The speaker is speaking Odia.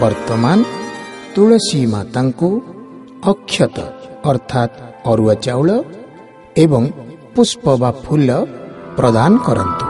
ବର୍ତ୍ତମାନ ତୁଳସୀ ମାତାଙ୍କୁ ଅକ୍ଷତ ଅର୍ଥାତ୍ ଅରୁଆ ଚାଉଳ ଏବଂ ପୁଷ୍ପ ବା ଫୁଲ ପ୍ରଦାନ କରନ୍ତୁ।